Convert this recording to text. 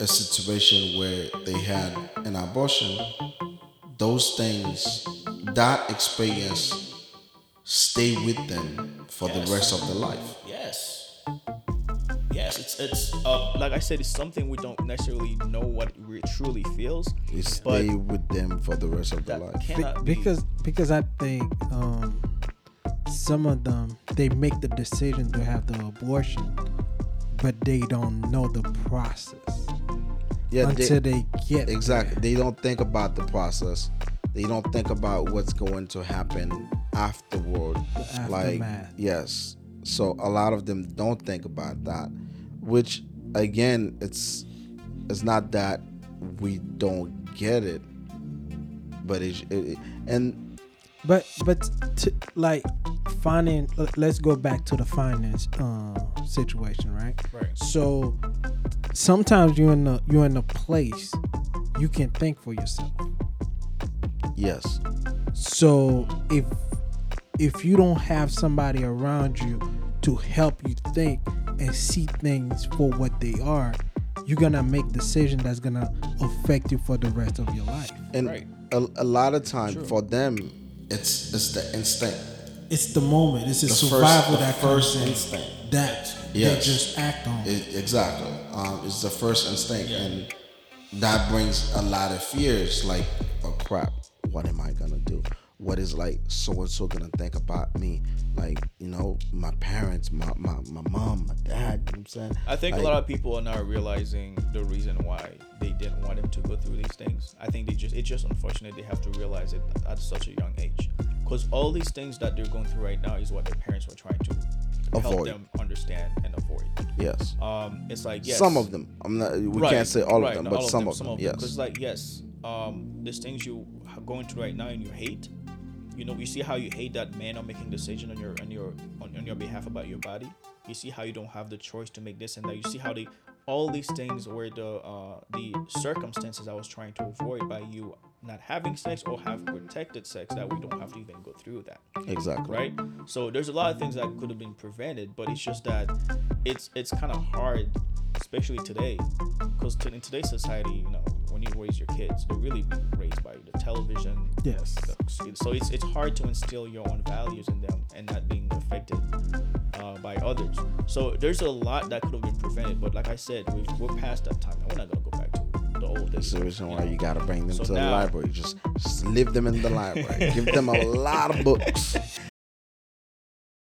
a situation where they had an abortion, those things, that experience, stay with them for Yes. the rest of their life. Yes. Yes, it's it's uh, like I said, it's something we don't necessarily know what it re- truly feels. It stay with them for the rest of their life. Be- cannot be- because because I think um, some of them they make the decision to have the abortion, but they don't know the process Yeah, until they, get Exactly. there. They don't think about the process. They don't think about what's going to happen afterward. Like yes. So a lot of them don't think about that, which again, it's it's not that we don't get it, but it's it, and But but to, like finding, let's go back to the finance uh, situation, right? Right. So sometimes you're in a you're in a place you can think for yourself. yes, So if if you don't have somebody around you to help you think and see things for what they are, you're gonna make decisions that's gonna affect you for the rest of your life. and Right. a, a lot of time True. for them, it's it's the instinct. It's the moment. It's the, The first- survival the that first comes in instinct. That Yes. they just act on. It, exactly. Um, it's the first instinct, and that brings a lot of fears. Like, oh crap, what am I gonna do? What is like so and so gonna think about me? Like, you know, my parents, my my, my mom, my dad. You know what I'm saying? I think Like, a lot of people are not realizing the reason why they didn't want him to go through these things. I think they just it's just unfortunate they have to realize it at such a young age. Because all these things that they're going through right now is what their parents were trying to help Avoid. them understand and avoid. Yes. Um, it's like yes, Some of them. I'm not. We Right, can't say all right, of them, but some of them. Because yes. like yes, um, there's things you are going through right now and you hate. You know, you see how you hate that man not making decision on your on your on, on your behalf about your body. You see how you don't have the choice to make this and that. You see how they all these things were the uh, the circumstances I was trying to avoid by you not having sex or have protected sex that we don't have to even go through that exactly. right so there's a lot of things that could have been prevented but it's just that it's it's kind of hard especially today because to, in today's society you know when you raise your kids they're really raised by the television Yes. the- so it's it's hard to instill your own values in them and others so there's a lot that could have been prevented but like i said we've, we're past that time we're not going to go back to the old That's the reason why you gotta bring them So to the library. Just, just leave them in the library. Give them a lot of books.